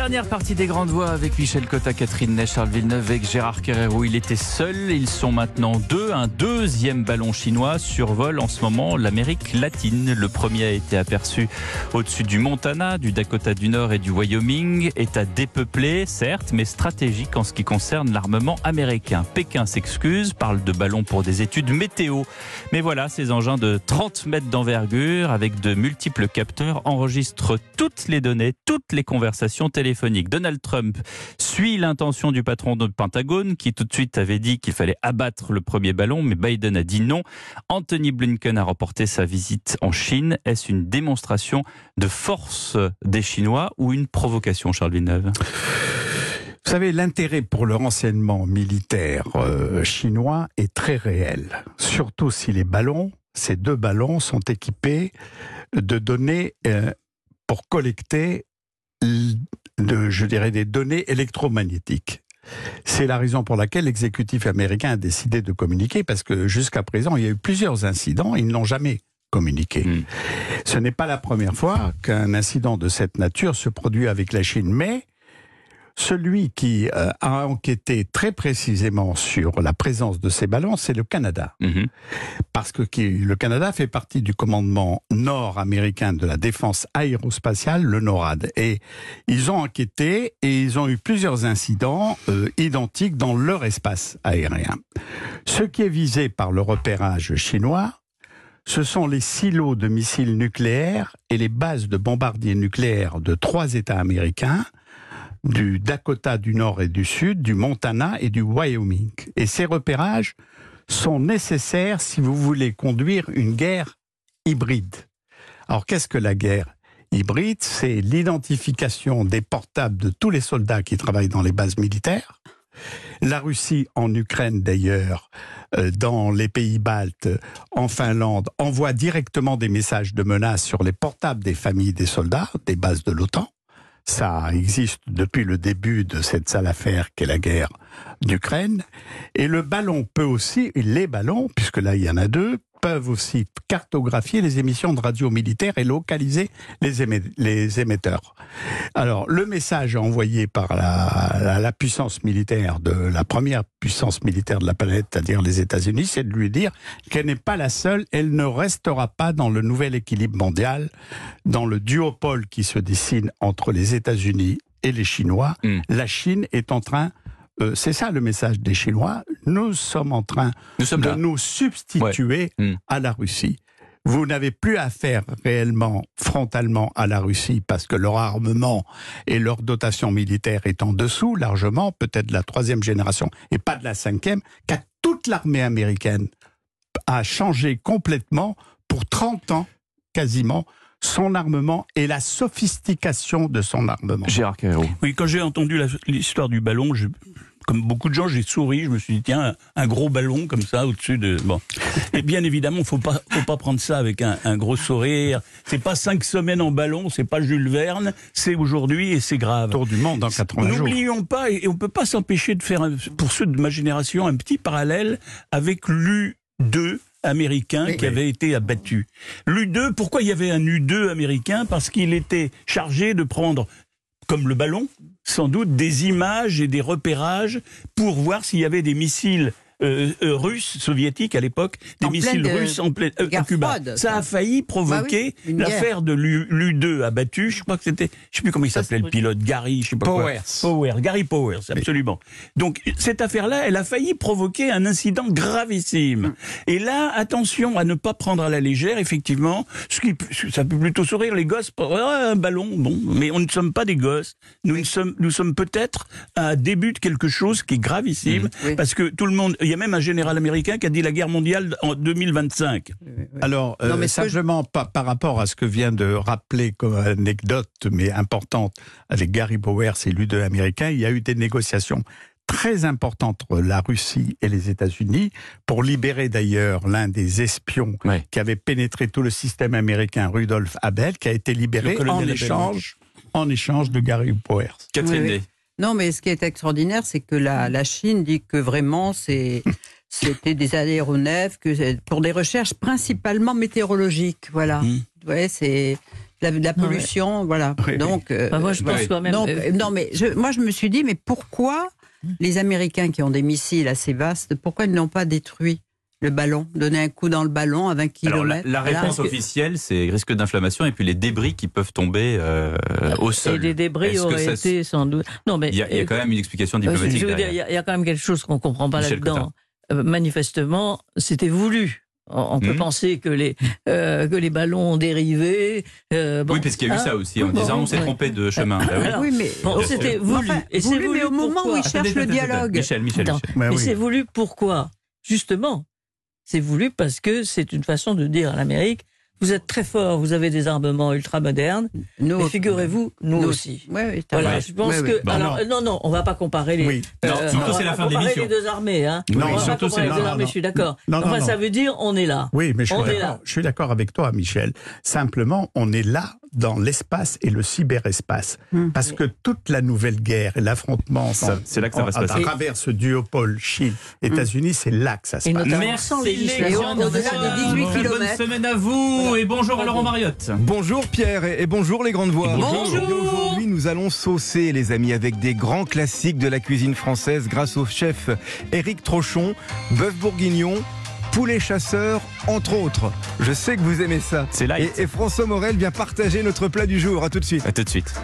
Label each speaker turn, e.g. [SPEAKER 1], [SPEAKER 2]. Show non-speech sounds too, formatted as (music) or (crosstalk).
[SPEAKER 1] Dernière partie des Grandes Voix avec Michel Cotta, Catherine Ney, Charles Villeneuve et Gérard Kerrero. Il était seul, ils sont maintenant deux. Un deuxième ballon chinois survole en ce moment l'Amérique latine. Le premier a été aperçu au-dessus du Montana, du Dakota du Nord et du Wyoming. État dépeuplé, certes, mais stratégique en ce qui concerne l'armement américain. Pékin s'excuse, parle de ballons pour des études météo. Mais voilà, ces engins de 30 mètres d'envergure avec de multiples capteurs enregistrent toutes les données, toutes les conversations Donald Trump suit l'intention du patron du Pentagone qui tout de suite avait dit qu'il fallait abattre le premier ballon, mais Biden a dit non. Anthony Blinken a reporté sa visite en Chine. Est-ce une démonstration de force des Chinois ou une provocation, Charles Villeneuve?
[SPEAKER 2] Vous savez, l'intérêt pour le renseignement militaire euh, chinois est très réel, surtout si les ballons, ces deux ballons, sont équipés de données euh, pour collecter de, je dirais, des données électromagnétiques. C'est la raison pour laquelle l'exécutif américain a décidé de communiquer, parce que jusqu'à présent, il y a eu plusieurs incidents, ils n'ont jamais communiqué. Hmm. Ce n'est pas la première fois qu'un incident de cette nature se produit avec la Chine, mais celui qui euh, a enquêté très précisément sur la présence de ces ballons, c'est le Canada. Mhm. Parce que le Canada fait partie du commandement nord-américain de la défense aérospatiale, le NORAD. Et ils ont enquêté et ils ont eu plusieurs incidents euh, identiques dans leur espace aérien. Ce qui est visé par le repérage chinois, ce sont les silos de missiles nucléaires et les bases de bombardiers nucléaires de trois États américains du Dakota du Nord et du Sud, du Montana et du Wyoming. Et ces repérages sont nécessaires si vous voulez conduire une guerre hybride. Alors qu'est-ce que la guerre hybride? C'est l'identification des portables de tous les soldats qui travaillent dans les bases militaires. La Russie en Ukraine d'ailleurs, euh, dans les pays baltes, en Finlande, envoie directement des messages de menace sur les portables des familles des soldats, des bases de l'OTAN. Ça existe depuis le début de cette sale affaire qu'est la guerre d'Ukraine. Et le ballon peut aussi, les ballons, puisque là il y en a deux, peuvent aussi cartographier les émissions de radio militaire et localiser les, émetteurs. Alors, le message envoyé par la, la, puissance militaire de la première puissance militaire de la planète, c'est-à-dire les États-Unis, c'est de lui dire qu'elle n'est pas la seule, elle ne restera pas dans le nouvel équilibre mondial, dans le duopole qui se dessine entre les États-Unis et les Chinois. Hmm. La Chine est en train euh, c'est ça le message des Chinois. Nous sommes en train de nous substituer hmm. à la Russie. Vous n'avez plus affaire réellement frontalement à la Russie parce que leur armement et leur dotation militaire est en dessous largement, peut-être de la troisième génération et pas de la cinquième, car toute l'armée américaine a changé complètement pour 30 ans quasiment son armement et la sophistication de son armement.
[SPEAKER 3] Gérard Oui, quand j'ai entendu l'histoire du ballon, je, comme beaucoup de gens, j'ai souri. Je me suis dit, tiens, un gros ballon comme ça au-dessus de. Bon. (laughs) Et bien évidemment, faut pas, faut pas prendre ça avec un, un gros sourire. C'est pas cinq semaines en ballon, c'est pas Jules Verne, c'est aujourd'hui et c'est grave.
[SPEAKER 2] Tour du monde dans 80 jours.
[SPEAKER 3] N'oublions pas, et on peut pas s'empêcher de faire, pour ceux de ma génération, un petit parallèle avec l'U2 américain qui avait été abattu. L'U2, pourquoi il y avait un U2 américain? Parce qu'il était chargé de prendre comme le ballon, sans doute des images et des repérages pour voir s'il y avait des missiles euh, euh, russes, soviétiques à l'époque, des missiles russes en pleine euh, Cuba. ça. a failli provoquer bah l'affaire de l'U2 abattu. Je crois que c'était, je sais plus comment il s'appelait le pilote, Gary, je sais pas
[SPEAKER 2] Powers.
[SPEAKER 3] quoi. Powers, Gary Powers, absolument. Donc cette affaire-là, elle a failli provoquer un incident gravissime. Et là, attention à ne pas prendre à la légère, effectivement. Ce qui, ça peut plutôt sourire les gosses. un ballon, bon, mais on ne sommes pas des gosses. Nous ne sommes, nous sommes peut-être à un début de quelque chose qui est gravissime, mm. parce que tout le monde il y a même un général américain qui a dit la guerre mondiale en 2025.
[SPEAKER 2] Alors, euh, simplement par, par, rapport à ce que vient de rappeler comme anecdote, mais importante, avec Gary Bowers et l'U2 américain, il y a eu des négociations très importantes entre la Russie et les États-Unis pour libérer d'ailleurs l'un des espions qui avait pénétré tout le système américain, Rudolf Abel, qui a été libéré en échange, en échange de Gary Bowers.
[SPEAKER 1] Catherine
[SPEAKER 4] non, mais ce qui est extraordinaire, c'est que la, Chine dit que vraiment c'est (laughs) c'était des aéronefs que pour des recherches principalement météorologiques, voilà. Mmh. Ouais, c'est la, la pollution, voilà.
[SPEAKER 2] Oui, oui.
[SPEAKER 4] Donc, euh,
[SPEAKER 5] Bah, moi, je pense quand même.
[SPEAKER 4] donc,
[SPEAKER 5] euh,
[SPEAKER 4] non, mais je, moi, je me suis dit, mais pourquoi les Américains qui ont des missiles assez vastes, pourquoi ils n'ont pas détruit le ballon, donné un coup dans le ballon à 20
[SPEAKER 1] Alors la,
[SPEAKER 4] km
[SPEAKER 1] la réponse
[SPEAKER 5] que-
[SPEAKER 1] officielle, c'est risque d'inflammation et puis les débris qui peuvent tomber euh, au
[SPEAKER 5] et
[SPEAKER 1] sol.
[SPEAKER 5] des débris
[SPEAKER 1] Est-ce que
[SPEAKER 5] auraient
[SPEAKER 1] ça-
[SPEAKER 5] été sans doute. Non, mais
[SPEAKER 1] Il y, a, il y a quand même une explication
[SPEAKER 5] Euh,
[SPEAKER 1] diplomatique
[SPEAKER 5] je veux dire,
[SPEAKER 1] derrière.
[SPEAKER 5] il y, a- il y a quand même quelque chose qu'on comprend pas là-dedans. Euh, manifestement, c'était voulu. On, peut
[SPEAKER 1] Mhm.
[SPEAKER 5] penser que les euh, que les ballons ont dérivé. euh, bon,
[SPEAKER 1] oui, parce qu'il y a eu ça aussi en
[SPEAKER 5] Bon,
[SPEAKER 1] disant on s'est
[SPEAKER 5] ouais.
[SPEAKER 1] trompé de chemin. Bah oui.
[SPEAKER 5] Alors,
[SPEAKER 4] Oui, mais
[SPEAKER 5] Bon, c'était voulu.
[SPEAKER 4] Enfin,
[SPEAKER 5] et c'est
[SPEAKER 4] voulu,
[SPEAKER 5] voulu
[SPEAKER 4] mais au moment où il
[SPEAKER 1] Attendez,
[SPEAKER 4] cherche le dialogue.
[SPEAKER 1] Michel, Michel. Michel.
[SPEAKER 2] Bah
[SPEAKER 5] Mais
[SPEAKER 2] oui.
[SPEAKER 5] c'est voulu pourquoi? Justement, c'est voulu parce que c'est une façon de dire à l'Amérique vous êtes très fort, vous avez des armements ultra modernes,
[SPEAKER 4] Nous,
[SPEAKER 5] mais figurez-vous, nous,
[SPEAKER 4] nous
[SPEAKER 5] aussi.
[SPEAKER 4] Oui, oui, t'as
[SPEAKER 5] Voilà,
[SPEAKER 4] raison.
[SPEAKER 5] je pense
[SPEAKER 4] Oui, oui.
[SPEAKER 5] que.
[SPEAKER 2] Bon,
[SPEAKER 5] alors,
[SPEAKER 2] non.
[SPEAKER 5] euh, non, non, on va pas comparer les.
[SPEAKER 2] Oui.
[SPEAKER 1] Non,
[SPEAKER 5] euh,
[SPEAKER 1] surtout c'est la
[SPEAKER 5] pas
[SPEAKER 1] fin de
[SPEAKER 5] comparer
[SPEAKER 1] l'émission.
[SPEAKER 5] les deux armées, hein.
[SPEAKER 2] Non,
[SPEAKER 5] on va
[SPEAKER 1] surtout,
[SPEAKER 5] pas comparer
[SPEAKER 1] c'est-
[SPEAKER 5] les deux armées,
[SPEAKER 2] non.
[SPEAKER 5] je suis d'accord.
[SPEAKER 2] Non, non,
[SPEAKER 5] Enfin,
[SPEAKER 2] non.
[SPEAKER 5] ça veut dire on est là.
[SPEAKER 2] Oui, mais je
[SPEAKER 5] On
[SPEAKER 2] suis
[SPEAKER 5] est
[SPEAKER 2] d'accord.
[SPEAKER 5] là.
[SPEAKER 2] Je suis d'accord avec toi, Michel. Simplement, on est là dans l'espace et le cyberespace.
[SPEAKER 4] Hmm.
[SPEAKER 2] Parce que toute la nouvelle guerre et l'affrontement
[SPEAKER 1] Ça,
[SPEAKER 2] en-
[SPEAKER 1] c'est là que ça
[SPEAKER 2] en-
[SPEAKER 1] va se
[SPEAKER 2] à travers ce duopole Chine-États-Unis, c'est là que ça se
[SPEAKER 5] Et
[SPEAKER 2] passe.
[SPEAKER 1] Merci les
[SPEAKER 4] des 18
[SPEAKER 1] Très Bonne
[SPEAKER 4] kilomètres.
[SPEAKER 1] semaine à vous et bonjour à Laurent Mariotte.
[SPEAKER 6] Bonjour Pierre et bonjour les grandes voix.
[SPEAKER 1] Bonjour.
[SPEAKER 6] Aujourd'hui, nous allons saucer les amis avec des grands classiques de la cuisine française grâce au chef Éric Trochon, bœuf bourguignon, poulet chasseur, entre autres. Je sais que vous aimez ça.
[SPEAKER 1] C'est light.
[SPEAKER 6] Et, et François Morel vient partager notre plat du jour. À tout de suite.
[SPEAKER 1] À tout de suite.